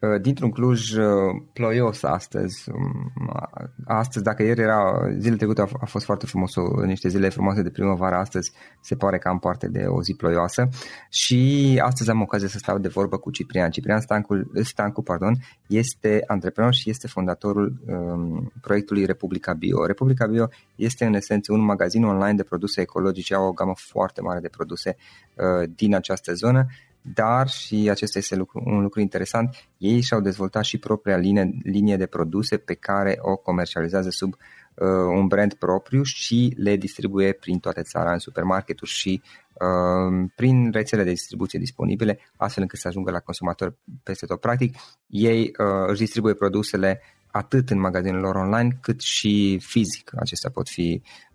Uh, dintr-un Cluj uh, ploios astăzi. Um, astăzi, dacă ieri era, zilele trecute a, a fost foarte frumos, niște zile frumoase de primăvară, astăzi se pare că am parte de o zi ploioasă și astăzi am ocazia să stau de vorbă cu Ciprian. Ciprian Stancu, Stancu pardon, este antreprenor și este fondatorul um, proiectului Republica Bio. Republica Bio este în esență un magazin online de produse ecologice, au o gamă foarte mare de produse uh, din această zonă dar și acesta este lucru, un lucru interesant, ei și-au dezvoltat și propria linie, linie de produse pe care o comercializează sub uh, un brand propriu și le distribuie prin toată țara în supermarketuri și uh, prin rețele de distribuție disponibile, astfel încât să ajungă la consumator peste tot. Practic, ei uh, își distribuie produsele atât în magazinul lor online cât și fizic. Acestea pot fi, uh,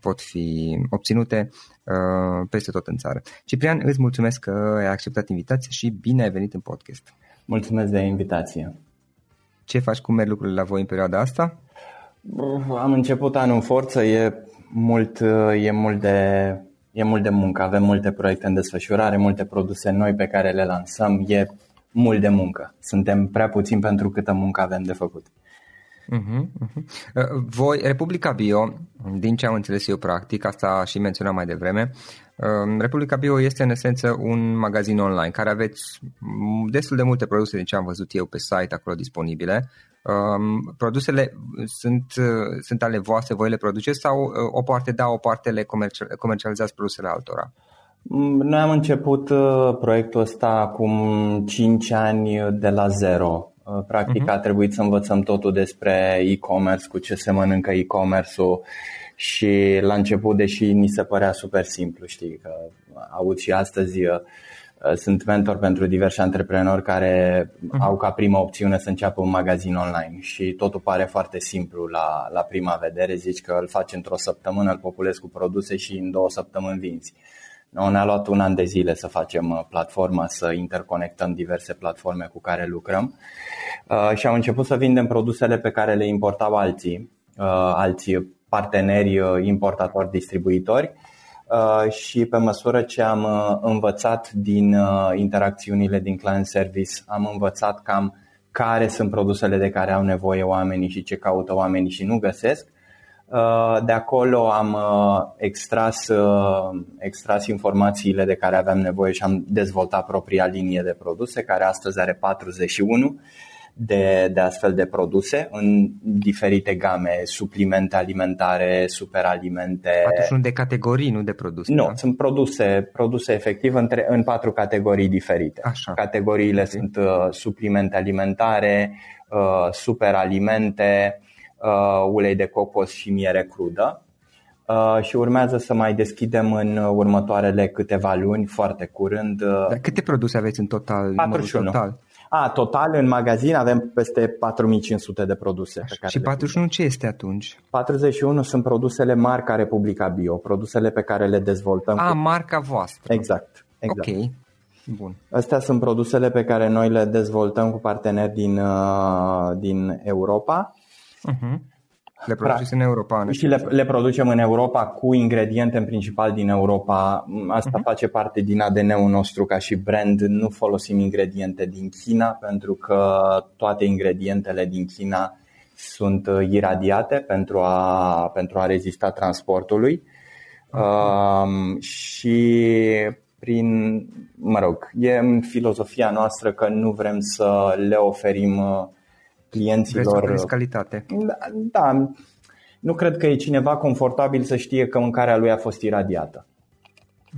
pot fi obținute uh, peste tot în țară. Ciprian, îți mulțumesc că ai acceptat invitația și bine ai venit în podcast. Mulțumesc de invitație. Ce faci, cum merg lucrurile la voi în perioada asta? Am început anul în forță, e Mult, e mult de e mult de muncă, avem multe proiecte în desfășurare, multe produse noi pe care le lansăm, e mult de muncă. Suntem prea puțini pentru câtă muncă avem de făcut. Uh-huh, uh-huh. Voi, Republica Bio, din ce am înțeles eu practic, asta și menționam mai devreme, uh, Republica Bio este în esență un magazin online care aveți destul de multe produse din ce am văzut eu pe site acolo disponibile. Um, produsele sunt, sunt ale voastre, voi le produceți sau o parte da, o parte le comercializați produsele altora? Mm, noi am început proiectul ăsta acum 5 ani de la zero Uh, practic uh-huh. a trebuit să învățăm totul despre e-commerce, cu ce se mănâncă e-commerce-ul și la început, deși ni se părea super simplu, știi, că aud și astăzi uh, sunt mentor pentru diversi antreprenori care uh-huh. au ca prima opțiune să înceapă un magazin online și totul pare foarte simplu la, la prima vedere, zici că îl faci într-o săptămână, îl populezi cu produse și în două săptămâni vinzi. No, ne-a luat un an de zile să facem uh, platforma, să interconectăm diverse platforme cu care lucrăm. Uh, și am început să vindem produsele pe care le importau alții, uh, alții parteneri importatori, distribuitori. Și pe măsură ce am învățat din interacțiunile din client service, am învățat cam care sunt produsele de care au nevoie oamenii și ce caută oamenii și nu găsesc. Uh, de acolo am uh, extras, uh, extras informațiile de care aveam nevoie și am dezvoltat propria linie de produse, care astăzi are 41 de, de astfel de produse în diferite game, suplimente alimentare, superalimente. 41 de categorii, nu de produse. Nu, da? sunt produse, produse efectiv în, în patru categorii diferite. Așa. Categoriile okay. sunt uh, suplimente alimentare, uh, superalimente, uh, ulei de cocos și miere crudă. Uh, și urmează să mai deschidem în următoarele câteva luni, foarte curând. Uh, Dar câte produse aveți în total? 41. Total? A, total în magazin avem peste 4500 de produse. Pe care și 41 ce este atunci? 41 sunt produsele marca Republica Bio, produsele pe care le dezvoltăm. A, cu... marca voastră. Exact. exact. Ok. Bun. Astea sunt produsele pe care noi le dezvoltăm cu parteneri din, uh, din Europa Uh-huh. Le produceți în Europa. și le, le producem în Europa cu ingrediente în principal din Europa. Asta uh-huh. face parte din ADN-ul nostru ca și brand. Nu folosim ingrediente din China pentru că toate ingredientele din China sunt uh, iradiate pentru a, pentru a rezista transportului. Uh-huh. Uh, și prin, mă rog, e în filozofia noastră că nu vrem să le oferim uh, clienților. Vreți calitate. Da, da, nu cred că e cineva confortabil să știe că mâncarea lui a fost iradiată.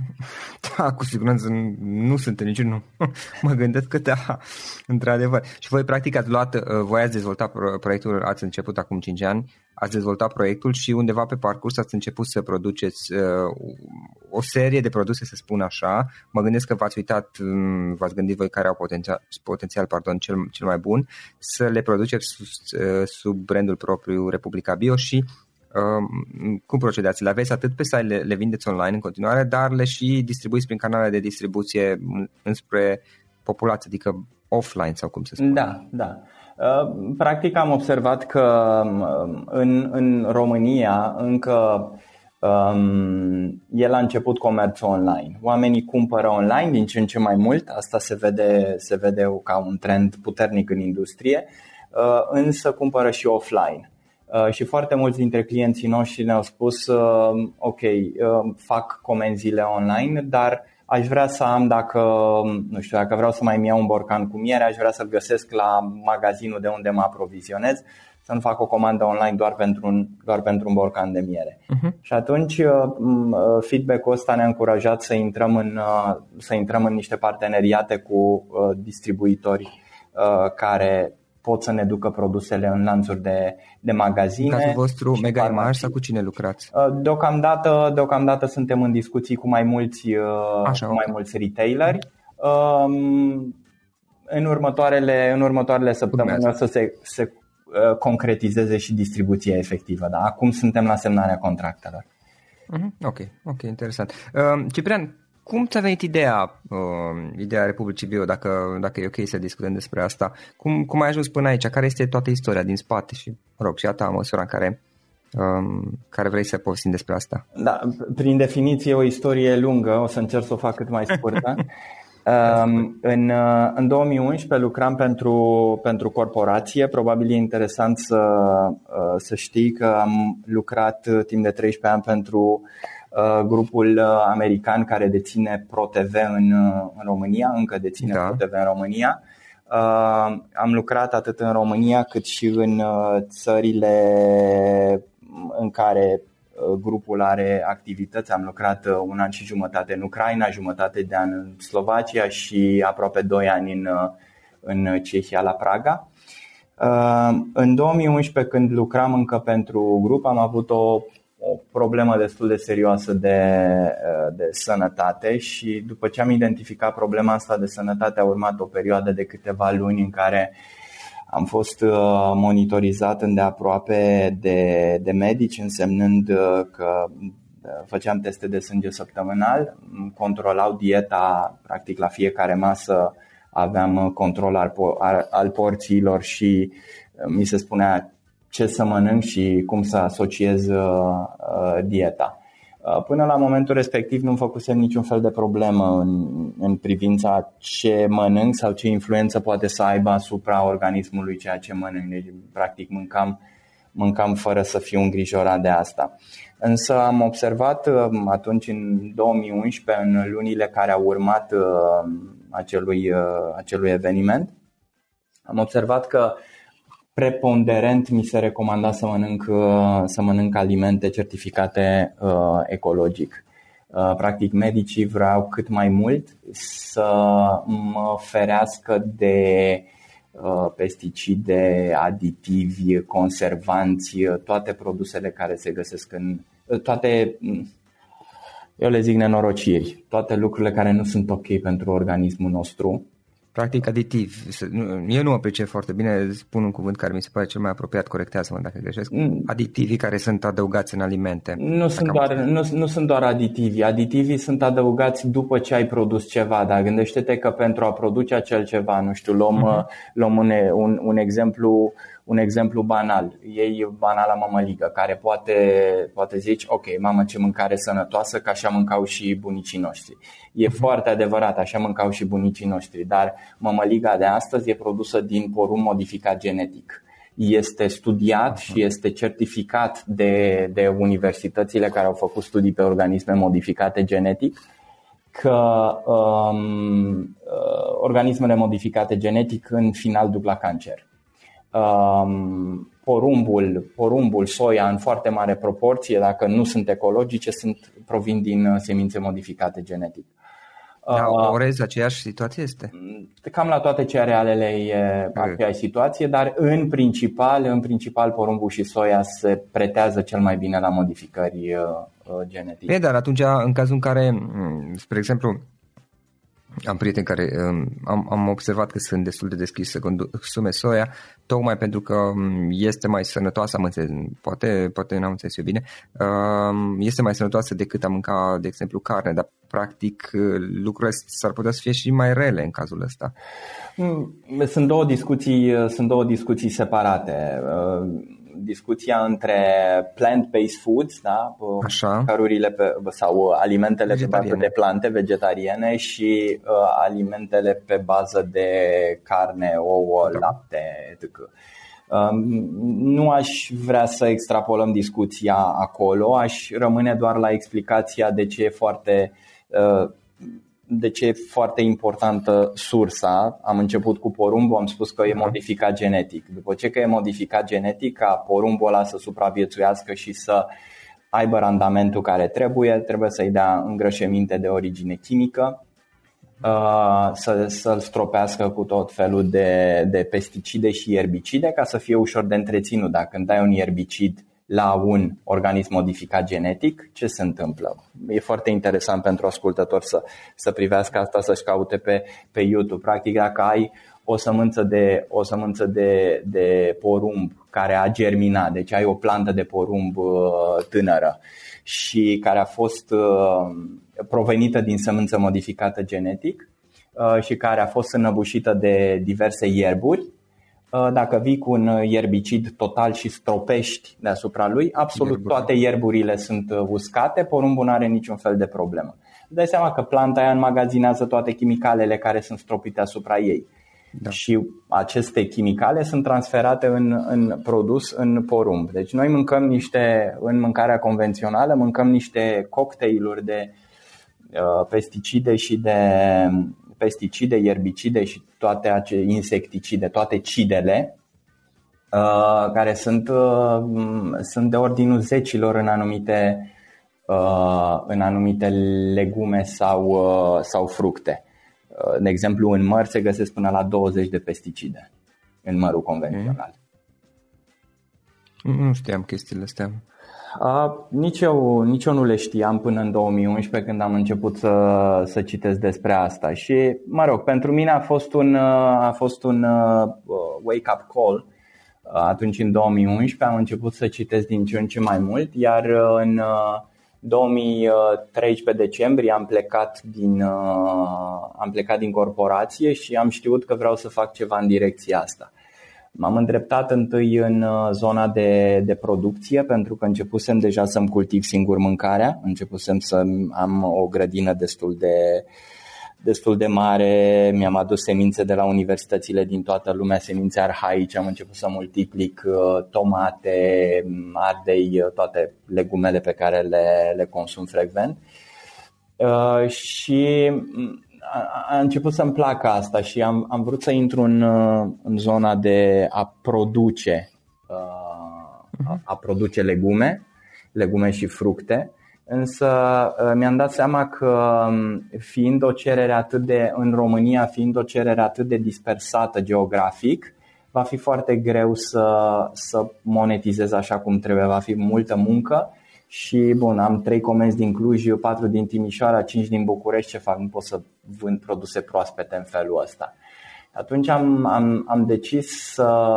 Da, cu siguranță nu sunt nici nu. mă gândesc că da, într-adevăr. Și voi practic ați luat, uh, voi ați dezvoltat proiectul, ați început acum 5 ani, ați dezvoltat proiectul și undeva pe parcurs ați început să produceți uh, o serie de produse, să spun așa. Mă gândesc că v-ați uitat, um, v-ați gândit voi care au potențial, potențial pardon, cel, cel mai bun, să le produceți sub, uh, sub brandul propriu Republica Bio și Um, cum procedați? Le aveți atât pe site, le, le vindeți online în continuare, dar le și distribuiți prin canale de distribuție înspre populație, adică offline sau cum se spune? Da, da. Uh, practic am observat că um, în, în România încă um, el a început comerțul online. Oamenii cumpără online din ce în ce mai mult, asta se vede, se vede ca un trend puternic în industrie, uh, însă cumpără și offline. Uh, și foarte mulți dintre clienții noștri ne-au spus uh, ok, uh, fac comenzile online, dar aș vrea să am dacă, nu știu, dacă vreau să mai iau un borcan cu miere, aș vrea să-l găsesc la magazinul de unde mă aprovizionez, să nu fac o comandă online doar pentru un, doar pentru un borcan de miere. Uh-huh. Și atunci feedback-ul ăsta ne-a încurajat să intrăm în, să intrăm în niște parteneriate cu distribuitori care pot să ne ducă produsele în lanțuri de, de magazine. În cazul vostru, Mega Image sau cu cine lucrați? Uh, deocamdată, deocamdată suntem în discuții cu mai mulți, uh, Așa, cu okay. mai mulți retaileri. Um, în următoarele, în următoarele săptămâni o să se, se uh, concretizeze și distribuția efectivă. Da? Acum suntem la semnarea contractelor. Uh-huh. Ok, ok, interesant. Uh, Ciprian, cum ți-a venit ideea, uh, ideea Republicii Bio, dacă, dacă e ok să discutăm despre asta? Cum, cum ai ajuns până aici? Care este toată istoria din spate și, mă rog, și a ta, măsura în care um, care vrei să povestim despre asta. Da, prin definiție o istorie lungă, o să încerc să o fac cât mai scurtă. Um, în, uh, în 2011 lucram pentru, pentru corporație. Probabil e interesant să, uh, să știi că am lucrat timp de 13 ani pentru uh, grupul american care deține ProTV în, în România, încă deține da. ProTV în România. Am lucrat atât în România cât și în țările în care Uh, grupul are activități, am lucrat uh, un an și jumătate în Ucraina, jumătate de an în Slovacia și aproape doi ani în, uh, în Cehia la Praga. În 2011, când lucram încă pentru grup, am avut o, o problemă destul de serioasă de, de sănătate și după ce am identificat problema asta de sănătate a urmat o perioadă de câteva luni în care uh, am fost uh, monitorizat îndeaproape de, de medici, însemnând uh, că uh, făceam teste de sânge săptămânal, controlau dieta practic la fiecare masă, aveam control al, al porțiilor și mi se spunea ce să mănânc și cum să asociez dieta. Uh, până la momentul respectiv nu făcusem niciun fel de problemă în, în privința ce mănânc sau ce influență poate să aibă asupra organismului ceea ce mănânc. Deci, practic, mâncam, mâncam fără să fiu îngrijorat de asta. Însă am observat uh, atunci, în 2011, în lunile care au urmat uh, acelui, acelui eveniment, am observat că uh, preponderent mi se recomanda să mănânc, uh, să mănânc alimente certificate uh, ecologic. Uh, practic, medicii vreau cât mai mult să mă ferească de pesticide, aditivi, conservanți, toate produsele care se găsesc în. toate, eu le zic nenorociri, toate lucrurile care nu sunt ok pentru organismul nostru Practic aditiv. Eu nu apreciez foarte bine, spun un cuvânt care mi se pare cel mai apropiat, corectează-mă dacă greșesc. Mm. Aditivii care sunt adăugați în alimente. Nu sunt, doar, nu, nu sunt doar aditivi. Aditivii sunt adăugați după ce ai produs ceva, dar gândește-te că pentru a produce acel ceva, nu știu, luăm, uh-huh. luăm un, un, un exemplu un exemplu banal, ei banala mămăligă, care poate, poate zici, ok, mamă ce mâncare sănătoasă, că așa mâncau și bunicii noștri. E mhm. foarte adevărat, așa mâncau și bunicii noștri, dar mămăliga de astăzi e produsă din porumb modificat genetic este studiat și este certificat de, de universitățile care au făcut studii pe organisme modificate genetic că um, uh, organismele modificate genetic în final duc la cancer um, porumbul, porumbul, soia în foarte mare proporție, dacă nu sunt ecologice, sunt provin din uh, semințe modificate genetic. Da, uh, orez, aceeași situație este? Cam la toate cerealele e aceeași situație, dar în principal, în principal porumbul și soia se pretează cel mai bine la modificări uh, uh genetice. Bine, dar atunci, în cazul în care, mm, spre exemplu, am prieteni care um, am, am observat că sunt destul de deschiși să consume soia, tocmai pentru că um, este mai sănătoasă, am înțeles, poate, poate n-am înțeles eu bine, um, este mai sănătoasă decât a mânca, de exemplu, carne, dar practic lucrurile s-ar putea să fie și mai rele în cazul ăsta. Mm, sunt două discuții, sunt două discuții separate discuția între plant-based foods, da? Așa. Cărurile pe, sau alimentele pe bază de plante vegetariene și uh, alimentele pe bază de carne, ouă, da. lapte, etc. Um, nu aș vrea să extrapolăm discuția acolo, aș rămâne doar la explicația de ce e foarte uh, de ce e foarte importantă sursa. Am început cu porumbul, am spus că e da. modificat genetic. După ce că e modificat genetic, ca porumbul ăla să supraviețuiască și să aibă randamentul care trebuie, trebuie să-i dea îngrășăminte de origine chimică, uh, să, să-l stropească cu tot felul de, de pesticide și erbicide ca să fie ușor de întreținut. Dacă îmi dai un erbicid la un organism modificat genetic, ce se întâmplă? E foarte interesant pentru ascultător să, să privească asta, să-și caute pe, pe YouTube. Practic, dacă ai o sămânță de, o sămânță de, de porumb care a germinat, deci ai o plantă de porumb uh, tânără și care a fost uh, provenită din sămânță modificată genetic uh, și care a fost înăbușită de diverse ierburi, Uh, dacă vii cu un ierbicid total și stropești deasupra lui, absolut Ierburi. toate ierburile sunt uh, uscate, porumbul nu are niciun fel de problemă. Dai seama că planta aia înmagazinează toate chimicalele care sunt stropite asupra ei. Da. Și aceste chimicale sunt transferate în, în produs în porumb. Deci noi mâncăm niște, în mâncarea convențională, mâncăm niște cocktailuri de uh, pesticide și de pesticide, ierbicide și toate acele insecticide, toate cidele, uh, care sunt, uh, sunt de ordinul zecilor în anumite, uh, în anumite legume sau, sau fructe. De exemplu, în măr se găsesc până la 20 de pesticide în mărul convențional. Nu știam chestiile astea. Uh, nici, eu, nici eu nu le știam până în 2011 când am început să, să citesc despre asta și, mă rog, pentru mine a fost un, a fost un uh, wake-up call. Uh, atunci, în 2011, am început să citesc din ce în ce mai mult, iar în uh, 2013 decembrie am plecat din, uh, am plecat din corporație și am știut că vreau să fac ceva în direcția asta. M-am îndreptat întâi în uh, zona de, de producție pentru că începusem deja să-mi cultiv singur mâncarea, începusem să am o grădină destul de, destul de mare, mi-am adus semințe de la universitățile din toată lumea, semințe arhaice, am început să multiplic uh, tomate, ardei, uh, toate legumele pe care le, le consum frecvent. Uh, și a început să-mi placă asta și am, am vrut să intru în, în zona de a produce uh, a produce legume, legume și fructe, însă uh, mi-am dat seama că um, fiind o cerere atât de în România, fiind o cerere atât de dispersată geografic, va fi foarte greu să, să monetizez așa cum trebuie, va fi multă muncă și bun, am trei comenzi din Cluj, patru din Timișoara, cinci din București, ce fac? Nu pot să vând produse proaspete în felul ăsta. Atunci am, am, am decis să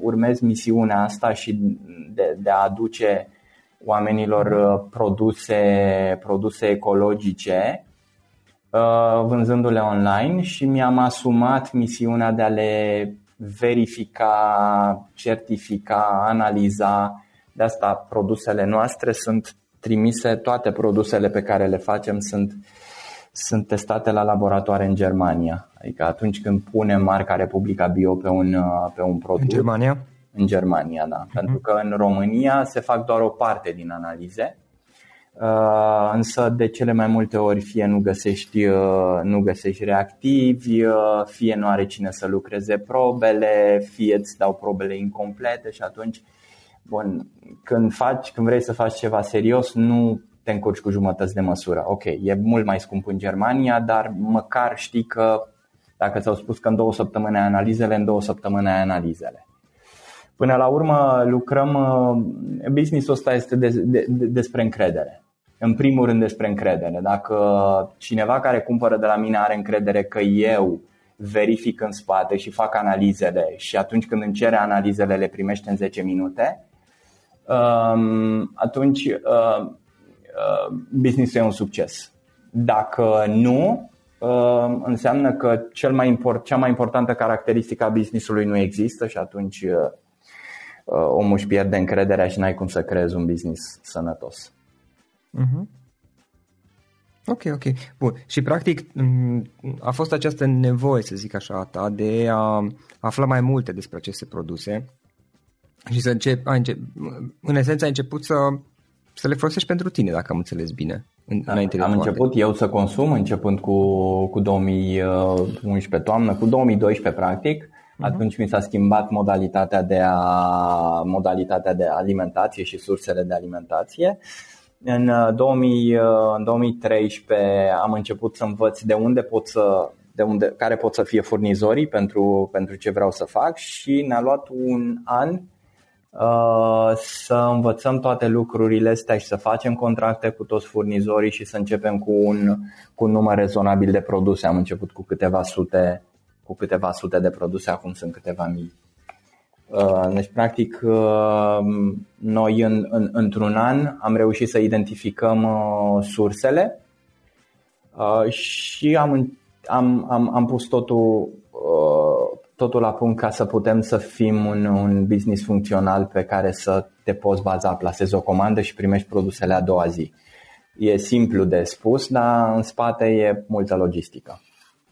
urmez misiunea asta și de, de a aduce oamenilor uh, produse, produse ecologice uh, vânzându-le online și mi-am asumat misiunea de a le verifica, certifica, analiza de asta produsele noastre sunt trimise, toate produsele pe care le facem sunt, sunt testate la laboratoare în Germania. Adică atunci când punem marca Republica Bio pe un, pe un produs. În Germania? În Germania, da. Uh-huh. Pentru că în România se fac doar o parte din analize. Uh, însă de cele mai multe ori fie nu găsești, uh, nu găsești reactivi, uh, fie nu are cine să lucreze probele, fie îți dau probele incomplete și atunci Bun, când faci, când vrei să faci ceva serios, nu te încurci cu jumătăți de măsură. Ok, e mult mai scump în Germania, dar măcar știi că dacă ți-au spus că în două săptămâni ai analizele, în două săptămâni ai analizele. Până la urmă lucrăm, uh, businessul ăsta este de, de, de, despre încredere. În primul rând despre încredere. Dacă cineva care cumpără de la mine are încredere că eu verific în spate și fac analizele și atunci când îmi cere analizele le primește în 10 minute, Um, atunci uh, uh, businessul e un succes. Dacă nu, uh, înseamnă că cel mai import, cea mai importantă caracteristică a businessului nu există și atunci omul își pierde încrederea și n-ai cum să creezi un business sănătos. Uh-huh. Ok, ok. Bun. Și practic a fost această nevoie, să zic așa, ta de a afla mai multe despre aceste produse și să încep, a încep, în esență ai început să, să le folosești pentru tine, dacă am înțeles bine. În, da, înainte am început eu să consum începând cu, cu 2011 toamnă, cu 2012 practic. Uh-huh. Atunci mi s-a schimbat modalitatea de, a, modalitatea de alimentație și sursele de alimentație. În, 2000, uh, uh, în 2013 am început să învăț de unde pot să de unde, care pot să fie furnizorii pentru, pentru ce vreau să fac și ne-a luat un an Uh, să învățăm toate lucrurile astea și să facem contracte cu toți furnizorii și să începem cu un, cu un număr rezonabil de produse. Am început cu câteva sute, cu câteva sute de produse, acum sunt câteva mii. Uh, deci, practic, uh, noi în, în, într-un an am reușit să identificăm sursele și am, am, am, am pus totul totul la punct ca să putem să fim un, un business funcțional pe care să te poți baza, plasezi o comandă și primești produsele a doua zi. E simplu de spus, dar în spate e multă logistică.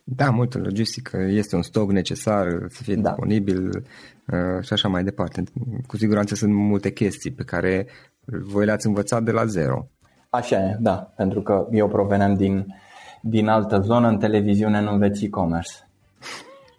Da, multă logistică, este un stoc necesar să fie da. disponibil uh, și așa mai departe. Cu siguranță sunt multe chestii pe care voi le-ați învățat de la zero. Așa e, da, pentru că eu proveneam din, din altă zonă, în televiziune nu înveți e-commerce.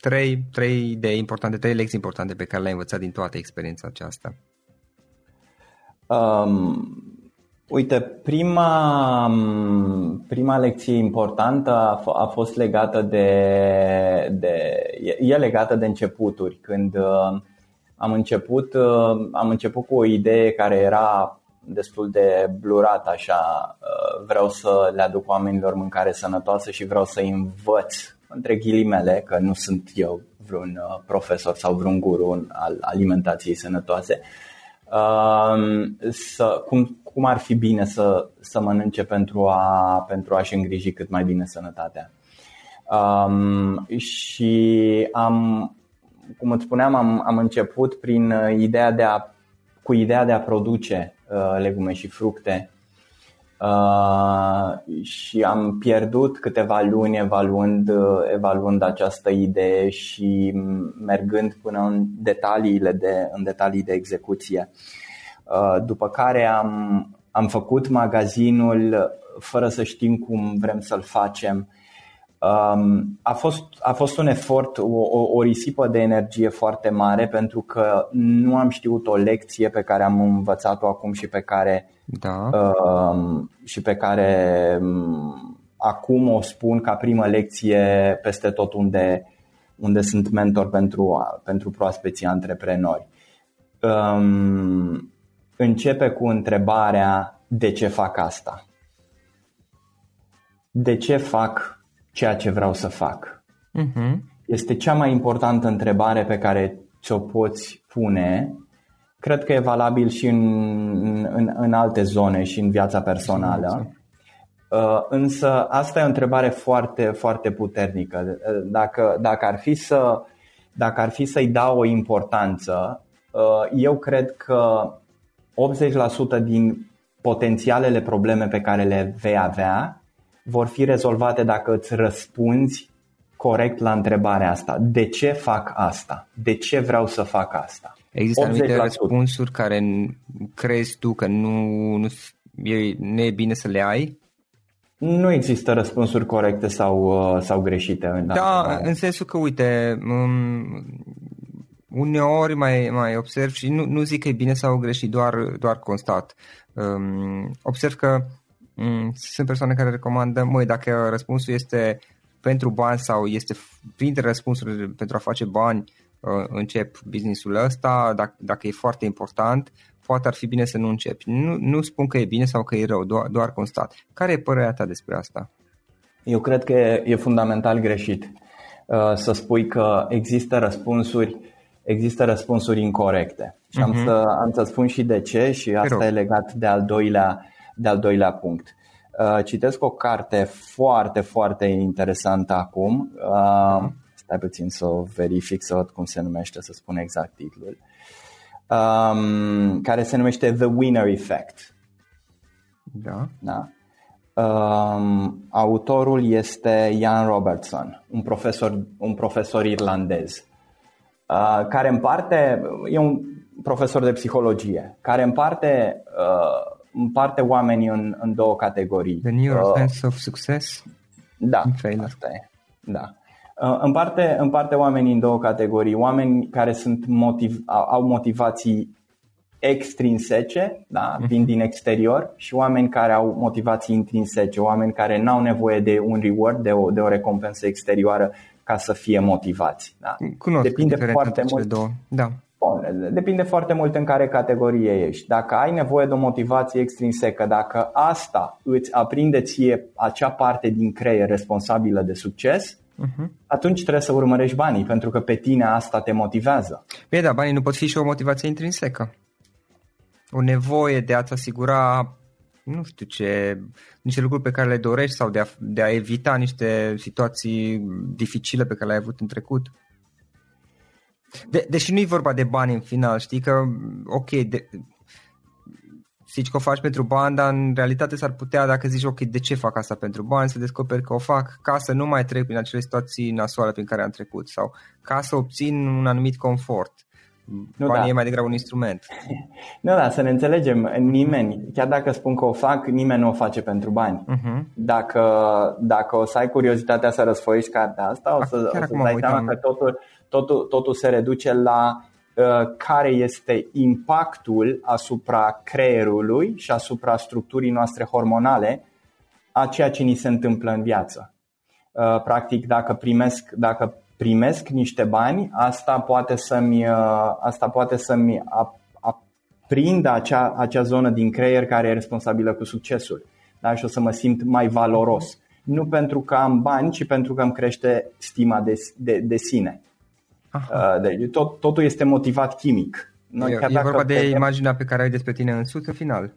trei, trei idei importante, trei lecții importante pe care le-ai învățat din toată experiența aceasta? Um, uite, prima, prima lecție importantă a, f- a fost legată de, de e, e legată de începuturi. Când uh, am început, uh, am început cu o idee care era destul de blurat așa, uh, vreau să le aduc oamenilor mâncare sănătoasă și vreau să învăț între ghilimele, că nu sunt eu vreun uh, profesor sau vreun guru al alimentației sănătoase, um, să, cum, cum ar fi bine să, să mănânce pentru, a, pentru a-și îngriji cât mai bine sănătatea. Um, și am, cum îți spuneam, am, am început prin uh, ideea de a, cu ideea de a produce uh, legume și fructe Uh, și am pierdut câteva luni evaluând, evaluând această idee și mergând până în detaliile de, în detalii de execuție. Uh, după care am, am făcut magazinul fără să știm cum vrem să-l facem. Um, a, fost, a fost un efort, o, o, o risipă de energie foarte mare pentru că nu am știut o lecție pe care am învățat-o acum și pe care da. uh, și pe care um, acum o spun ca primă lecție peste tot unde, unde sunt mentor pentru, pentru proaspeții antreprenori. Um, începe cu întrebarea de ce fac asta? De ce fac ceea ce vreau să fac? Uh-huh. Este cea mai importantă întrebare pe care ți-o poți pune cred că e valabil și în, în, în alte zone și în viața personală. Uh, însă asta e o întrebare foarte, foarte puternică. Uh, dacă, dacă, ar fi să, dacă ar fi să-i dau o importanță, uh, eu cred că 80% din potențialele probleme pe care le vei avea vor fi rezolvate dacă îți răspunzi corect la întrebarea asta. De ce fac asta? De ce vreau să fac asta? Există 80%. anumite răspunsuri care crezi tu că nu, nu e, nu e bine să le ai? Nu există răspunsuri corecte sau, uh, sau greșite. În da, în sensul că, uite, um, uneori mai, mai observ și nu, nu zic că e bine sau greșit, doar, doar constat. Um, observ că um, sunt persoane care recomandă, măi, dacă răspunsul este pentru bani sau este printre răspunsurile pentru a face bani, Uh, încep businessul ăsta, dacă, dacă e foarte important, poate ar fi bine să nu începi. Nu, nu spun că e bine sau că e rău, doar, doar constat. Care e părerea ta despre asta? Eu cred că e, e fundamental greșit uh, să spui că există răspunsuri există răspunsuri incorrecte. Și uh-huh. am, mhm. să, am să spun și de ce și asta e legat de al doilea, de al doilea punct. Uh, citesc o carte foarte, foarte interesantă acum. Uh, uh-huh Stai puțin să o verific, să văd cum se numește, să spun exact titlul. Um, care se numește The Winner Effect. Da. da? Um, autorul este Ian Robertson, un profesor, un profesor irlandez, uh, care împarte, e un profesor de psihologie, care împarte, uh, împarte oamenii în, în două categorii. The Neuroscience uh, of Success? Da, asta e. Da. Uh, împarte, împarte oamenii în două categorii. Oameni care sunt motiv, au motivații extrinsece, da, mhm. vin din exterior, și oameni care au motivații intrinsece, oameni care nu au nevoie de un reward, de o, de o recompensă exterioară ca să fie motivați. Da? Cunosc Depinde foarte mult. Două. Da. Bun, depinde foarte mult în care categorie ești. Dacă ai nevoie de o motivație extrinsecă, dacă asta îți aprinde ție acea parte din creier responsabilă de succes, uh-huh. atunci trebuie să urmărești banii, pentru că pe tine asta te motivează. Bine, dar banii nu pot fi și o motivație intrinsecă. O nevoie de a-ți asigura nu știu ce, niște lucruri pe care le dorești sau de a, de a evita niște situații dificile pe care le-ai avut în trecut. De, deși nu e vorba de bani în final, știi că, ok, de, zici că o faci pentru bani, dar în realitate s-ar putea, dacă zici, ok, de ce fac asta pentru bani, să descoperi că o fac ca să nu mai trec prin acele situații nasoale prin care am trecut sau ca să obțin un anumit confort. Nu, Banii da. e mai degrabă un instrument. Nu, da, să ne înțelegem, nimeni, chiar dacă spun că o fac, nimeni nu o face pentru bani. Uh-huh. Dacă, dacă o să ai curiozitatea să răsfoiești cartea asta, o să, o să dai seama că totul, totul, totul se reduce la uh, care este impactul asupra creierului și asupra structurii noastre hormonale a ceea ce ni se întâmplă în viață. Uh, practic, dacă primesc, dacă primesc niște bani, asta poate să-mi, uh, asta poate să-mi aprindă acea, acea zonă din creier care e responsabilă cu succesul. Da? Și o să mă simt mai valoros. Nu pentru că am bani, ci pentru că îmi crește stima de, de, de sine. Aha. Uh, deci tot, totul este motivat chimic. Noi, e, chiar e vorba de putem... imaginea pe care ai despre tine însuți în final.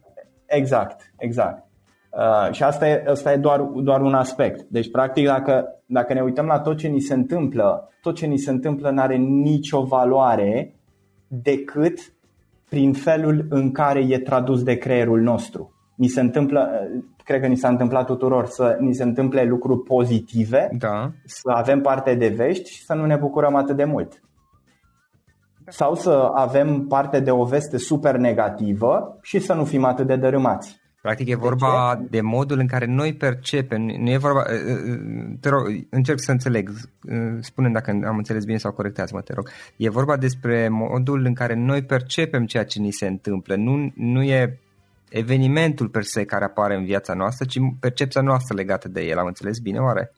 Exact, exact. Uh, și asta e, asta e doar, doar un aspect. Deci, practic, dacă, dacă ne uităm la tot ce ni se întâmplă, tot ce ni se întâmplă nu are nicio valoare decât prin felul în care e tradus de creierul nostru. Ni se întâmplă, uh, cred că ni s-a întâmplat tuturor să ni se întâmple lucruri pozitive, da. să avem parte de vești și să nu ne bucurăm atât de mult. Sau să avem parte de o veste super negativă și să nu fim atât de dărâmați. Practic e vorba de, de modul în care noi percepem, nu e vorba, te rog, încerc să înțeleg, spune dacă am înțeles bine sau corectează-mă, te rog. E vorba despre modul în care noi percepem ceea ce ni se întâmplă, nu, nu e evenimentul per se care apare în viața noastră, ci percepția noastră legată de el. Am înțeles bine, oare?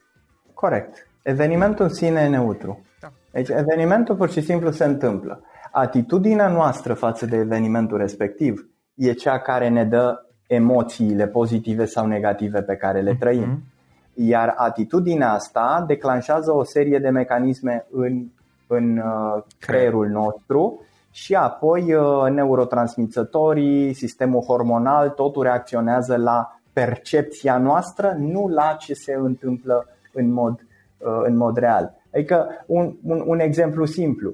Corect. Evenimentul în sine e neutru. Da. Deci evenimentul pur și simplu se întâmplă. Atitudinea noastră față de evenimentul respectiv e cea care ne dă emoțiile pozitive sau negative pe care le trăim. Uh-huh. Iar atitudinea asta declanșează o serie de mecanisme în, în uh, creierul nostru și apoi uh, neurotransmițătorii, sistemul hormonal, totul reacționează la percepția noastră, nu la ce se întâmplă în mod, uh, în mod real. Adică un, un, un exemplu simplu,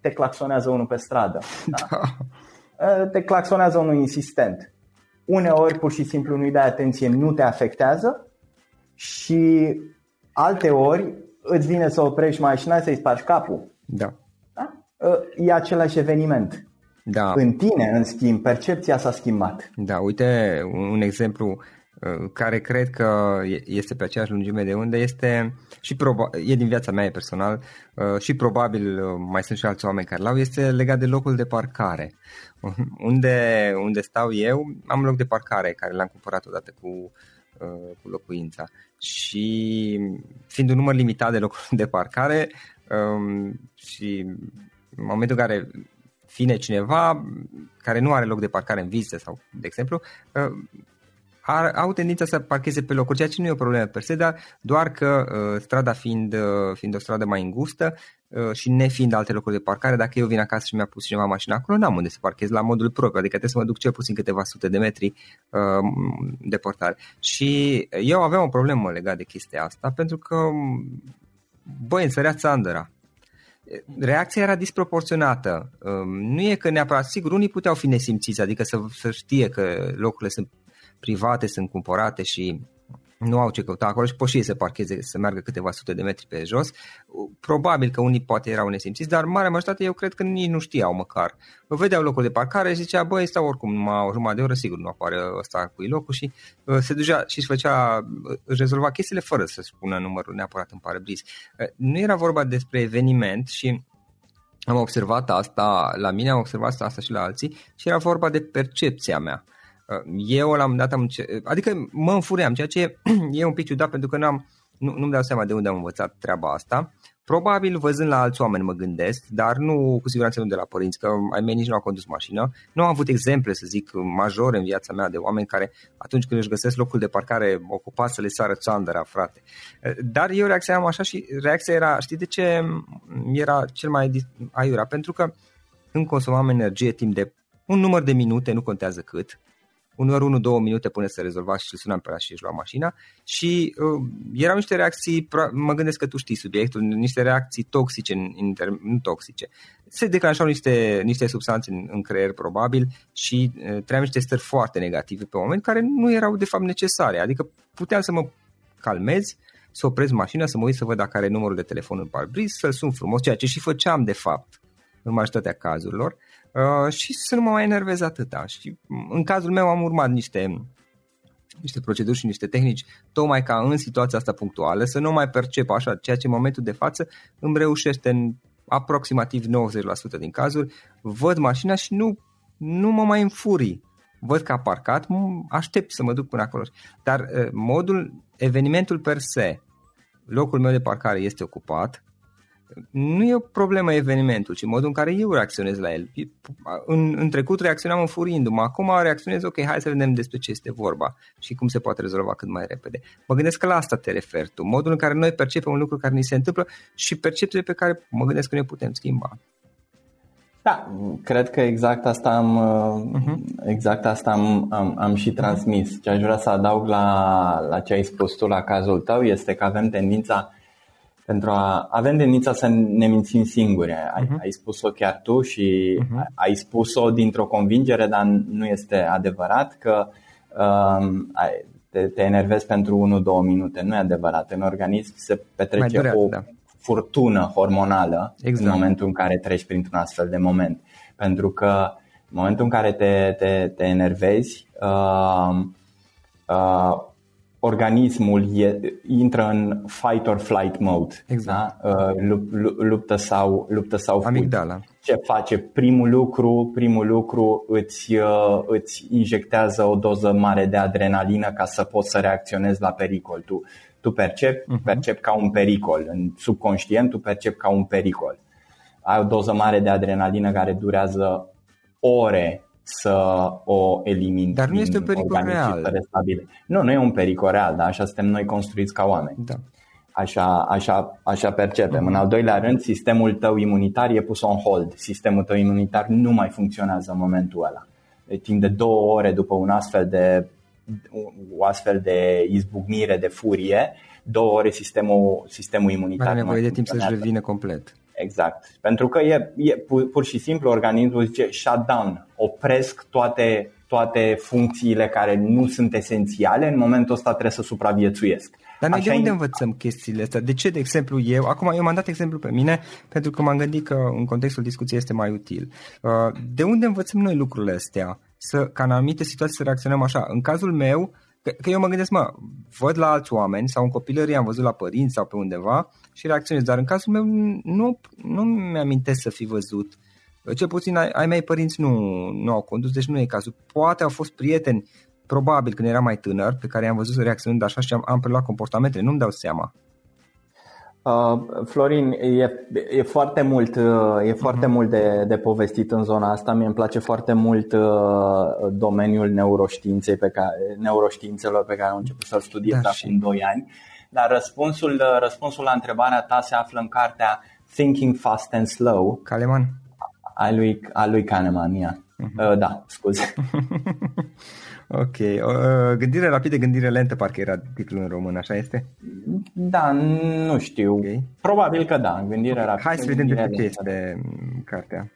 te claxonează unul pe stradă. Da? Da. Te claxonează unul insistent uneori pur și simplu nu-i dai atenție, nu te afectează și alte ori îți vine să oprești mașina să-i spargi capul. Da. Da? E același eveniment. Da. În tine, în schimb, percepția s-a schimbat. Da, uite, un exemplu uh, care cred că este pe aceeași lungime de unde este și proba- e din viața mea personal uh, și probabil uh, mai sunt și alți oameni care l-au, este legat de locul de parcare. Unde, unde stau eu, am un loc de parcare care l-am cumpărat odată cu, uh, cu locuința și fiind un număr limitat de locuri de parcare um, și în momentul în care vine cineva care nu are loc de parcare în vizită sau, de exemplu, uh, ar, au tendința să parcheze pe locuri, ceea ce nu e o problemă per se, dar doar că uh, strada fiind, uh, fiind o stradă mai îngustă uh, și ne fiind alte locuri de parcare, dacă eu vin acasă și mi-a pus cineva mașina acolo, n-am unde să parchez la modul propriu, adică trebuie să mă duc cel puțin câteva sute de metri uh, deportare. Și eu aveam o problemă legat de chestia asta, pentru că, băi, însărea țandăra reacția era disproporționată. Um, nu e că neapărat, sigur, unii puteau fi nesimțiți, adică să, să știe că locurile sunt private sunt cumpărate și nu au ce căuta acolo și pot și ei să parcheze, să meargă câteva sute de metri pe jos. Probabil că unii poate erau nesimțiți, dar marea majoritate eu cred că nici nu știau măcar. Vă vedeau locul de parcare și zicea, băi, stau oricum numai o jumătate de oră, sigur nu apare ăsta cu locul și uh, se ducea și își făcea, uh, își rezolva chestiile fără să spună numărul neapărat în parabriz. Uh, nu era vorba despre eveniment și am observat asta la mine, am observat asta și la alții și era vorba de percepția mea. Eu la un dat am, adică mă înfuream, ceea ce e un pic ciudat pentru că n-am, nu, nu-mi dau seama de unde am învățat treaba asta. Probabil văzând la alți oameni mă gândesc, dar nu cu siguranță nu de la părinți, că ai mei nici nu au condus mașină. Nu am avut exemple, să zic, majore în viața mea de oameni care atunci când își găsesc locul de parcare ocupat să le sară țandăra, frate. Dar eu reacționam așa și reacția era, știi de ce era cel mai aiurea? Pentru că când consumam energie timp de un număr de minute, nu contează cât, uneori 1-2 minute până să rezolvați și îl sunam pe la și își lua mașina. Și uh, erau niște reacții, mă gândesc că tu știi subiectul, niște reacții toxice, în, nu toxice. Se declanșau niște, niște substanțe în, în creier probabil și uh, trăiam niște stări foarte negative pe moment care nu erau de fapt necesare, adică puteam să mă calmez, să opresc mașina, să mă uit să văd dacă are numărul de telefon în parbriz, să-l sun frumos, ceea ce și făceam de fapt în majoritatea cazurilor. uh, și să nu mă mai enervez atâta. Și în cazul meu am urmat niște, niște proceduri și niște tehnici tocmai ca în situația asta punctuală să nu mai percep așa, ceea ce în momentul de față îmi reușește în aproximativ 90% din cazuri, văd mașina și nu, nu mă mai înfurii. Văd că a parcat, aștept să mă duc până acolo. Dar uh, modul, evenimentul per se, locul meu de parcare este ocupat, nu e o problemă evenimentul, ci modul în care eu reacționez la el. În, în trecut reacționam înfurindu-mă, acum reacționez, ok, hai să vedem despre ce este vorba și cum se poate rezolva cât mai repede. Mă gândesc că la asta te referi tu, modul în care noi percepem un lucru care ni se întâmplă și percepțiile pe care mă gândesc că ne putem schimba. Da, cred că exact asta am, uh-huh. exact asta am, am, am și transmis. Ce aș vrea să adaug la, la ce ai spus tu la cazul tău este că avem tendința pentru a avem tendința să ne mințim singuri. Ai, uh-huh. ai spus-o chiar tu și uh-huh. ai spus-o dintr-o convingere, dar nu este adevărat că um, te, te enervezi pentru 1-2 minute. Nu e adevărat. În organism se petrece durează, o da. furtună hormonală exact. în momentul în care treci printr-un astfel de moment. Pentru că în momentul în care te, te, te enervezi, uh, uh, organismul e, intră în fight or flight mode, exact. da? uh, luptă sau luptă sau fugi. Amigdala. Ce face? Primul lucru, primul lucru îți, uh, îți injectează o doză mare de adrenalină ca să poți să reacționezi la pericol. Tu, tu percepi, uh-huh. percepi ca un pericol. În subconștient tu percepi ca un pericol. Ai o doză mare de adrenalină care durează ore să o elimini. Dar nu este un pericol real. Nu, nu e un pericol real, dar așa suntem noi construiți ca oameni. Da. Așa, așa, așa percepem. Uh-huh. În al doilea rând, sistemul tău imunitar e pus on hold. Sistemul tău imunitar nu mai funcționează în momentul ăla. De timp de două ore după un astfel de, o astfel de izbucnire de furie, două ore sistemul, sistemul imunitar Are nevoie de timp să-și revină complet. Exact. Pentru că e, e pur, pur și simplu organismul zice shutdown, opresc toate, toate funcțiile care nu sunt esențiale, în momentul ăsta trebuie să supraviețuiesc. Dar noi Așa de unde in... învățăm chestiile astea? De ce, de exemplu, eu, acum eu m-am dat exemplu pe mine pentru că m-am gândit că în contextul discuției este mai util. Uh, de unde învățăm noi lucrurile astea? Să, ca în anumite situații să reacționăm așa. În cazul meu, Că, că eu mă gândesc, mă, văd la alți oameni sau în copilărie am văzut la părinți sau pe undeva și reacționez, dar în cazul meu nu, nu mi-amintesc să fi văzut. Cel puțin ai, ai mei părinți nu, nu au condus, deci nu e cazul. Poate au fost prieteni, probabil când eram mai tânăr, pe care i-am văzut să reacționând așa și am, am preluat comportamentele, nu-mi dau seama. Uh, Florin, e, e foarte mult, uh, e foarte uh-huh. mult de, de povestit în zona asta. Mie îmi place foarte mult uh, domeniul neuroștiinței pe care, neuroștiințelor pe care am început să-l studiez da, acum 2 ani. Dar răspunsul, uh, răspunsul la întrebarea ta se află în cartea Thinking Fast and Slow. Kahneman? A lui, a lui Kahneman, ia. Uh-huh. Uh, da, scuze. Ok. Uh, gândire rapidă, gândire lentă, parcă era titlul în român, așa este? Da, nu știu. Okay. Probabil că da, gândire rapidă. Hai să vedem despre ce este mm, cartea.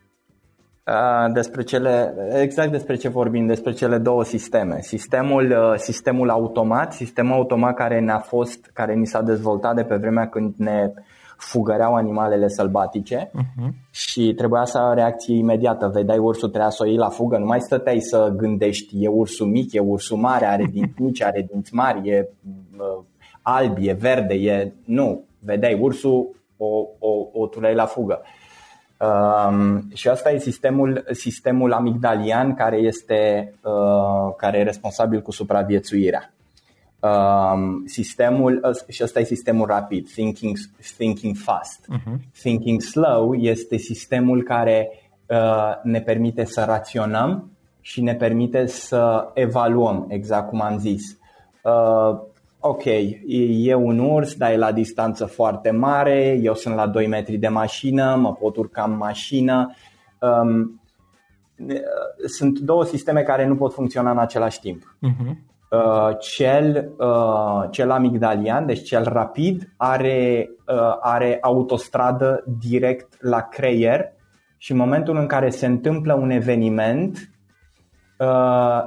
Uh, despre cele, exact despre ce vorbim, despre cele două sisteme. Sistemul, uh, sistemul automat, sistemul automat care ne-a fost, care ni s-a dezvoltat de pe vremea când ne uh, fugăreau animalele sălbatice uh-huh. și trebuia să ai o reacție imediată. Vedeai ursul, trebuia să o iei la fugă, nu mai stăteai să gândești, e ursul mic, e ursul mare, are dinți mici, are dinți mari, e uh, alb, e verde, e... Nu, vedeai ursul, o, o, o tulei la fugă. Um, și asta e sistemul, sistemul amigdalian care este uh, care e responsabil cu supraviețuirea. Um, sistemul, și ăsta e sistemul rapid, thinking, thinking fast. Uh-huh. Thinking slow este sistemul care uh, ne permite să raționăm și ne permite să evaluăm, exact cum am zis. Uh, ok, e un urs, dar e la distanță foarte mare, eu sunt la 2 metri de mașină, mă pot urca în mașină. Um, sunt două sisteme care nu pot funcționa în același timp. Uh-huh. Uh, cel, uh, cel amigdalian, deci cel rapid, are, uh, are autostradă direct la creier și în momentul în care se întâmplă un eveniment, uh,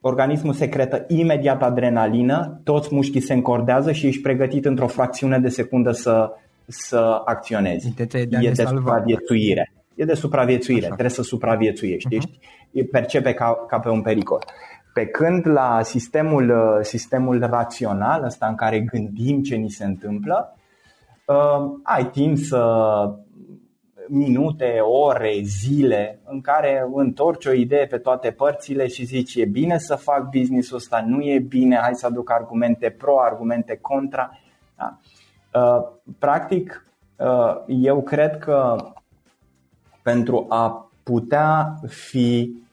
organismul secretă imediat adrenalină, toți mușchii se încordează și ești pregătit într-o fracțiune de secundă să, să acționezi. Intenția e de, e de salva. supraviețuire. E de supraviețuire, Așa. trebuie să supraviețuiești, uh-huh. ești, percepe ca, ca pe un pericol. Pe când la sistemul, sistemul rațional, ăsta în care gândim ce ni se întâmplă, uh, ai timp să minute, ore, zile în care întorci o idee pe toate părțile și zici e bine să fac business-ul ăsta, nu e bine, hai să aduc argumente pro, argumente contra. Da? Uh, practic, uh, eu cred că pentru a putea fi, uh,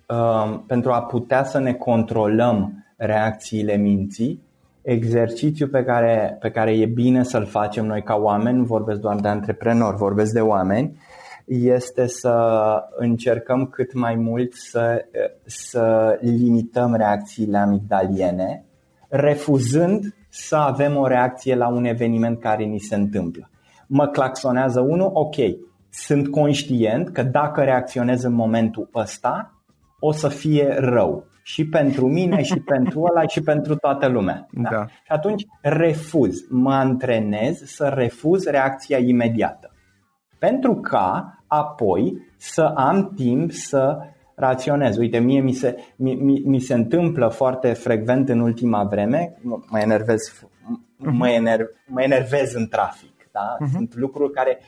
pentru a putea să ne controlăm reacțiile minții, exercițiul pe care, pe care e bine să-l facem noi ca oameni, nu vorbesc doar de antreprenori, vorbesc de oameni, este să încercăm cât mai mult să, să limităm reacțiile amigdaliene, refuzând să avem o reacție la un eveniment care ni se întâmplă. Mă claxonează unul, ok, sunt conștient că dacă reacționez în momentul ăsta, o să fie rău. Și pentru mine, și pentru ăla, și pentru toată lumea. Da? Da. Și atunci refuz, mă antrenez să refuz reacția imediată. Pentru ca apoi să am timp să raționez. Uite, mie mi se, mi, mi, mi se întâmplă foarte frecvent în ultima vreme, mă enervez, mă, ener, mă enervez în trafic. Da? Uh-huh. Sunt lucruri care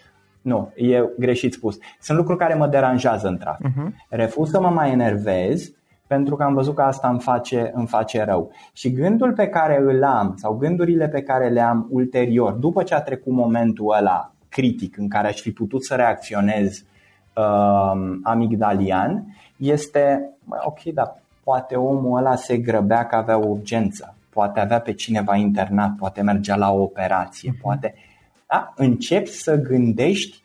nu, e greșit spus. Sunt lucruri care mă deranjează în trafic. Uh-huh. Refuz să mă mai enervez pentru că am văzut că asta îmi face, îmi face rău. Și gândul pe care îl am sau gândurile pe care le am ulterior, după ce a trecut momentul ăla critic în care aș fi putut să reacționez uh, amigdalian, este, ok, dar poate omul ăla se grăbea că avea o urgență, poate avea pe cineva internat, poate mergea la o operație, uh-huh. Poate da? începi să gândești,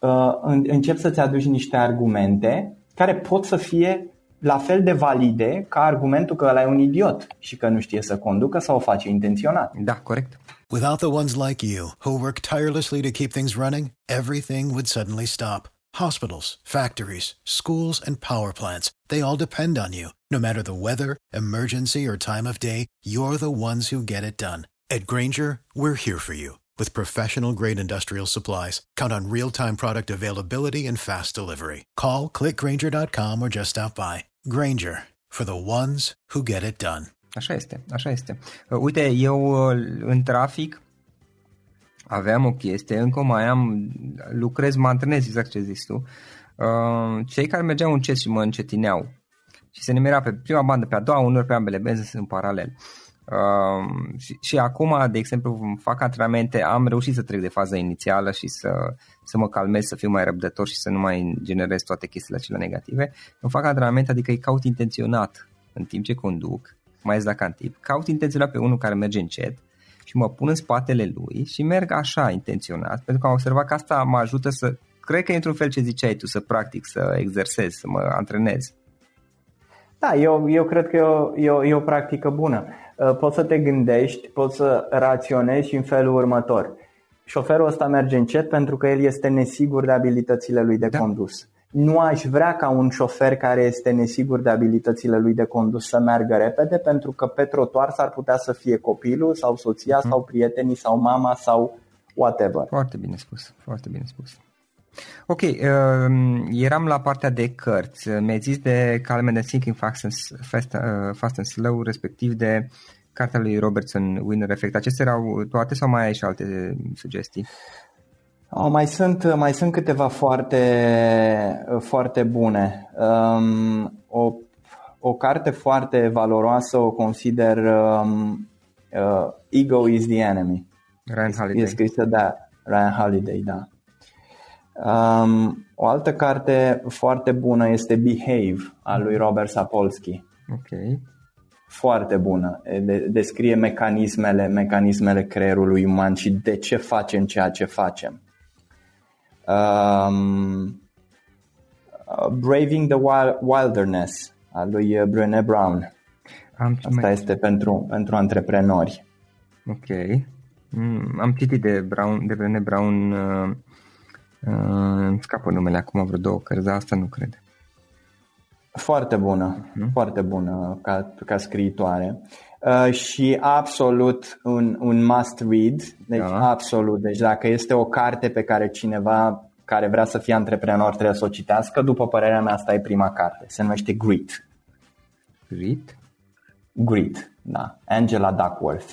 uh, începi să-ți aduci niște argumente care pot să fie la fel de valide ca argumentul că ăla e un idiot și că nu știe să conducă sau o face intenționat. Da, corect. Without the ones like you, who work tirelessly to keep things running, everything would suddenly stop. Hospitals, factories, schools, and power plants, they all depend on you. No matter the weather, emergency, or time of day, you're the ones who get it done. At Granger, we're here for you with professional grade industrial supplies. Count on real time product availability and fast delivery. Call clickgranger.com or just stop by. Granger for the ones who get it done. Așa este, așa este. Uh, uite, eu uh, în trafic aveam o chestie, încă mai am, lucrez, mă antrenez, exact ce zici tu. Uh, cei care mergeau încet și mă încetineau și se nimerea pe prima bandă, pe a doua, unor pe ambele benzi în paralel. Uh, și, și acum, de exemplu, fac antrenamente, am reușit să trec de faza inițială și să, să mă calmez, să fiu mai răbdător și să nu mai generez toate chestiile acelea negative. Îmi fac antrenamente, adică îi caut intenționat în timp ce conduc, mai ales dacă am tip, caut intenționat pe unul care merge încet și mă pun în spatele lui și merg așa intenționat, pentru că am observat că asta mă ajută să, cred că într-un fel ce ziceai tu, să practic, să exersez, să mă antrenez. Da, eu, eu cred că e o, e, o, e o practică bună. Uh, poți să te gândești, poți să raționezi și în felul următor. Șoferul ăsta merge încet pentru că el este nesigur de abilitățile lui de da. condus. Nu aș vrea ca un șofer care este nesigur de abilitățile lui de condus să meargă repede pentru că pe trotuar s-ar putea să fie copilul sau soția mm. sau prietenii sau mama sau whatever. Foarte bine spus, foarte bine spus. Ok, uh, eram la partea de cărți. Mi-ai zis de Calm and Thinking Fast and, Fast, uh, Fast and Slow, respectiv de cartea lui Robertson, Winner Effect. Acestea erau toate sau mai ai și alte sugestii? Oh, mai, sunt, mai sunt câteva foarte, foarte bune. Um, o, o carte foarte valoroasă o consider um, uh, Ego is the Enemy. Ryan Holiday. E scrisă de Ryan Holiday, da. Um, o altă carte foarte bună este Behave, al lui Robert Sapolsky. Ok. Foarte bună. De, descrie mecanismele, mecanismele creierului uman și de ce facem ceea ce facem. Um, Braving the Wilderness al lui Brené Brown. Am Asta mai... este pentru, pentru antreprenori. Ok. Mm, am citit de, Brown, de Brené Brown, uh, uh, îmi scapă numele acum vreo două cărți, dar asta nu cred. Foarte bună, uh-huh. foarte bună ca, ca scriitoare. Uh, și absolut un, un must read, deci da. absolut. Deci dacă este o carte pe care cineva care vrea să fie antreprenor trebuie să o citească, după părerea mea asta e prima carte. Se numește Grit. Grit? Grit, da. Angela Duckworth.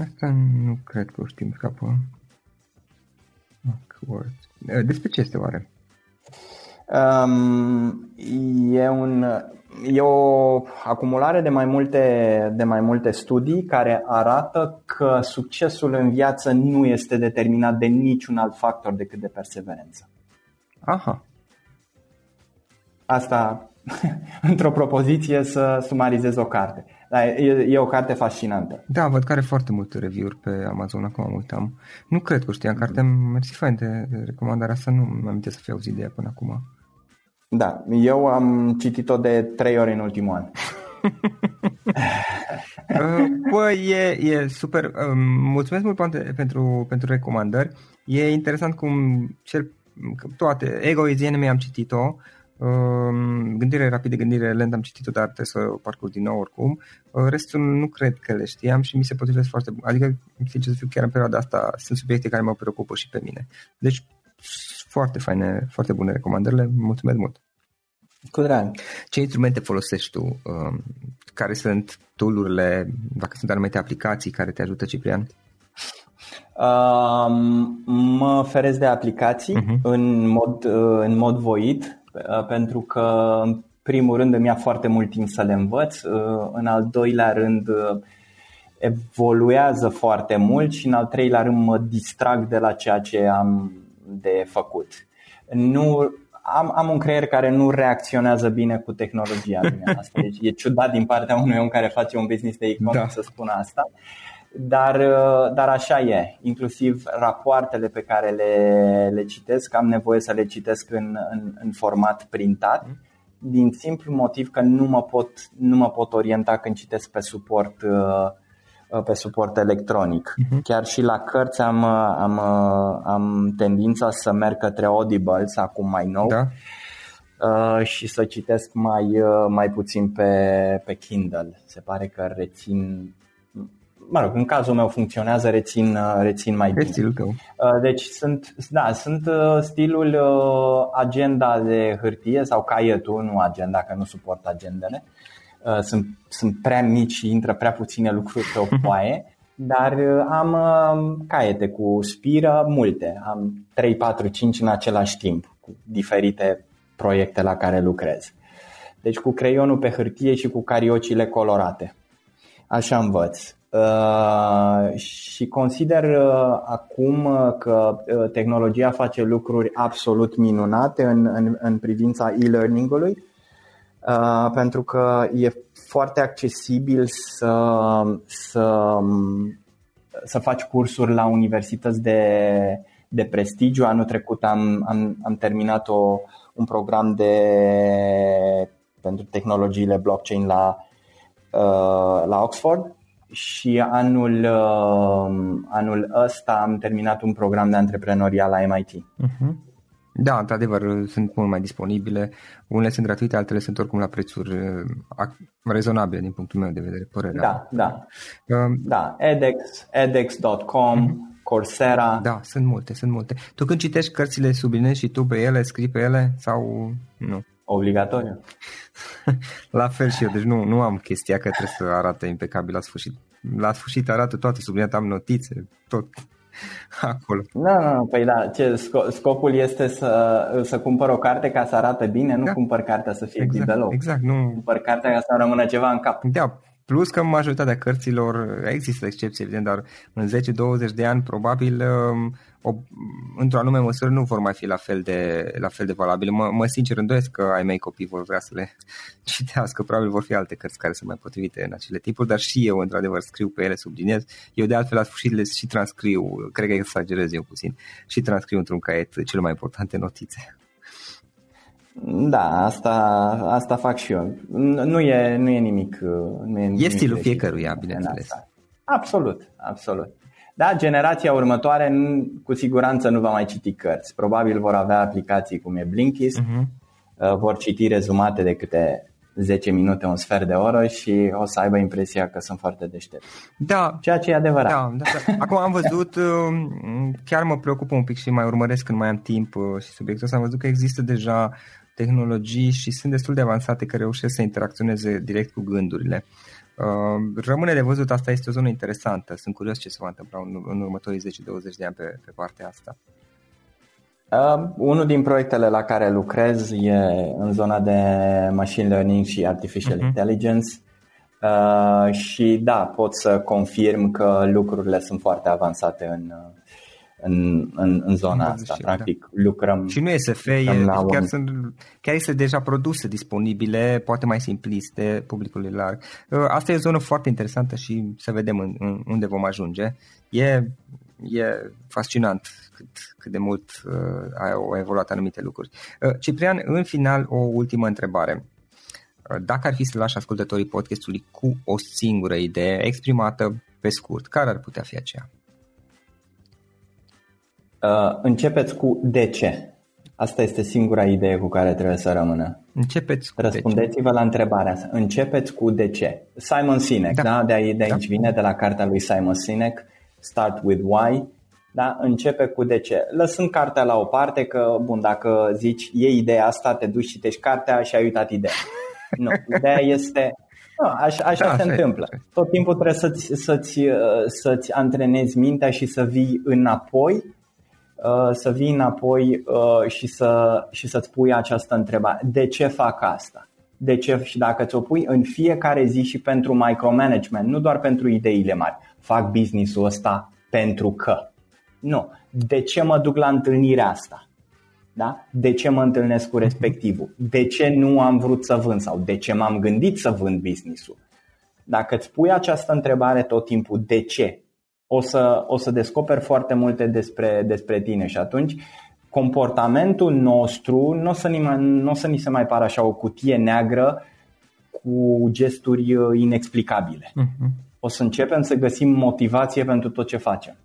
Asta nu cred că o știm capă. Duckworth. Despre ce este oare? Um, e, un, e o acumulare de mai, multe, de mai multe studii care arată că succesul în viață nu este determinat de niciun alt factor decât de perseverență. Aha. Asta într-o propoziție să sumarizez o carte. Dar e, e o carte fascinantă. Da, văd că are foarte multe review-uri pe Amazon, acum am uitam. Nu cred că știam cartea, mersi fain de recomandarea asta, nu mi am să fi auzit de ea până acum. Da, eu am citit-o de trei ori în ultimul an. Bă, e, e super. Mulțumesc mult pentru, pentru recomandări. E interesant cum cel, toate, Ego is Enemy am citit-o, Gândire rapidă, gândire lentă am citit-o, dar trebuie să o parcurg din nou oricum. Restul nu cred că le știam și mi se potrivesc foarte bun. Adică, sincer să fiu, chiar în perioada asta sunt subiecte care mă preocupă și pe mine. Deci, foarte faine, foarte bune recomandările. Mulțumesc mult! Cu drag. Ce instrumente folosești tu? Um, care sunt tool-urile, dacă sunt anumite aplicații care te ajută, Ciprian? Um, mă feresc de aplicații uh-huh. în, mod, uh, în mod voit, uh, pentru că, în primul rând, îmi ia foarte mult timp să le învăț, uh, în al doilea rând, evoluează foarte mult și, în al treilea rând, mă distrag de la ceea ce am de făcut. Nu am, am un creier care nu reacționează bine cu tehnologia. Bine, asta e, e ciudat din partea unui om care face un business de e-commerce da. să spună asta. Dar, dar așa e, inclusiv rapoartele pe care le, le citesc, am nevoie să le citesc în, în, în format printat, din simplu motiv că nu mă pot, nu mă pot orienta când citesc pe suport uh, Uh, pe suport electronic. Uh-huh. Chiar și la cărți am, uh, am, uh, am tendința să merg către Audibles acum mai nou da. și să citesc mai, mai puțin pe, pe Kindle. Se pare că rețin mă rog, în cazul meu funcționează, rețin, rețin mai bine. Stilul tău. Deci sunt, da, sunt stilul agenda de hârtie sau caietul, nu agenda, că nu suport agendele. Uh, sunt, sunt prea mici și intră prea puține lucruri pe o foaie, dar uh, am uh, caiete cu spiră multe, am 3, 4, 5 în același timp, cu diferite proiecte la care lucrez. Deci cu creionul pe hârtie și cu cariocile colorate. Așa învăț. Uh, și consider uh, acum că uh, tehnologia face lucruri absolut minunate în, în, în privința e-learning-ului Uh, pentru că e foarte accesibil să, să, să faci cursuri la universități de, de prestigiu. Anul trecut am, am, am terminat o, un program de, pentru tehnologiile blockchain la, uh, la Oxford și anul, uh, anul ăsta am terminat un program de antreprenoriat la MIT. Uh-huh. Da, într-adevăr, sunt mult mai disponibile. Unele sunt gratuite, altele sunt oricum la prețuri uh, rezonabile din punctul meu de vedere, părerea. Da, da. Uh, da, edX, edX.com, uh-huh. Coursera. Da, sunt multe, sunt multe. Tu când citești cărțile sublinezi și tu pe ele, scrii pe ele sau nu? Obligatoriu. la fel și eu, deci nu, nu am chestia că trebuie să arate impecabil la sfârșit. La sfârșit arată toate subliniate, am notițe, tot. acolo. Nu, nu, nu, păi da, ce, scopul este să, să cumpăr o carte ca să arate bine, nu da. cumpăr cartea să fie exact, deloc. Exact, nu. Cumpăr cartea ca să rămână ceva în cap. Da, Plus că majoritatea cărților, există excepții evident, dar în 10-20 de ani probabil um, o, într-o anume măsură nu vor mai fi la fel de, la fel de valabile. Mă, mă sincer îndoiesc că ai mei copii vor vrea să le citească, probabil vor fi alte cărți care sunt mai potrivite în acele tipuri, dar și eu într-adevăr scriu pe ele, subliniez. Eu de altfel la sfârșit le și transcriu, cred că exagerez eu puțin, și transcriu într-un caiet cele mai importante notițe. Da, asta, asta fac și eu. Nu e, nu e nimic. Nu e, e stilul fiecăruia, bineînțeles. Absolut, absolut. Da, generația următoare cu siguranță nu va mai citi cărți. Probabil vor avea aplicații cum e Blinkist, uh-huh. vor citi rezumate de câte 10 minute, un sfert de oră și o să aibă impresia că sunt foarte deștept. Da. Ceea ce e adevărat. Da, da, da. Acum am văzut, uh, chiar mă preocupă un pic și mai urmăresc când mai am timp uh, și subiectul ăsta, am văzut că există deja tehnologii și sunt destul de avansate care reușesc să interacționeze direct cu gândurile. Uh, rămâne de văzut, asta este o zonă interesantă. Sunt curios ce se va întâmpla în, în următorii 10-20 de ani pe, pe partea asta. Uh, unul din proiectele la care lucrez e în zona de machine learning și artificial uh-huh. intelligence uh, și da, pot să confirm că lucrurile sunt foarte avansate în, în, în, în zona asta. Practic, da. lucrăm. Și nu e SF, e, chiar, un... sunt, chiar este deja produse disponibile, poate mai simpliste publicului larg. Uh, asta e o zonă foarte interesantă și să vedem în, în, unde vom ajunge. E, e fascinant cât, cât de mult uh, au evoluat anumite lucruri. Uh, Ciprian, în final, o ultimă întrebare. Uh, dacă ar fi să lași ascultătorii podcastului cu o singură idee exprimată pe scurt, care ar putea fi aceea? Uh, începeți cu de ce. Asta este singura idee cu care trebuie să rămână. Începeți cu Răspundeți-vă la întrebarea asta. Începeți cu de ce. Simon Sinek, da? da? De, aici, de aici da. vine, de la cartea lui Simon Sinek, Start with Why. Da? Începe cu de ce. Lăsând cartea la o parte, că, bun, dacă zici, e ideea asta, te duci, citești cartea și ai uitat ideea. Nu, ideea este, nu, așa, așa da, se întâmplă. Tot timpul trebuie să-ți, să-ți, uh, să-ți antrenezi mintea și să vii înapoi Uh, să vii înapoi uh, și, să, și să-ți pui această întrebare. De ce fac asta? De ce? Și dacă ți-o pui în fiecare zi și pentru micromanagement, nu doar pentru ideile mari, fac business-ul ăsta pentru că. Nu. De ce mă duc la întâlnirea asta? Da? De ce mă întâlnesc cu respectivul? De ce nu am vrut să vând sau de ce m-am gândit să vând business-ul? Dacă îți pui această întrebare tot timpul, de ce? O să, o să descoperi foarte multe despre, despre tine și atunci comportamentul nostru nu o să, ni, nu o să ni se mai pară așa o cutie neagră cu gesturi uh, inexplicabile. Uh-huh. O să începem să găsim motivație pentru tot ce facem.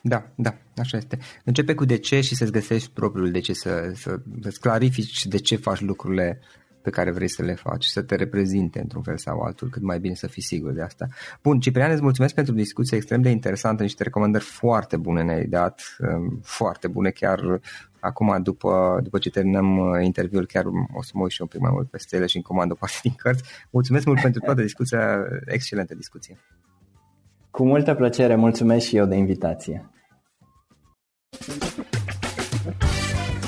Da, da, așa este. Începe cu de ce și să-ți găsești propriul de ce, să, să, să clarifici de ce faci lucrurile pe care vrei să le faci, să te reprezinte într-un fel sau altul, cât mai bine să fii sigur de asta. Bun, Ciprian, îți mulțumesc pentru discuție extrem de interesantă, niște recomandări foarte bune ne-ai dat, um, foarte bune chiar acum după, după ce terminăm uh, interviul chiar o să mă uit și un pic mai mult peste ele și în comandă o parte din cărți. Mulțumesc mult pentru toată discuția, excelentă discuție. Cu multă plăcere, mulțumesc și eu de invitație.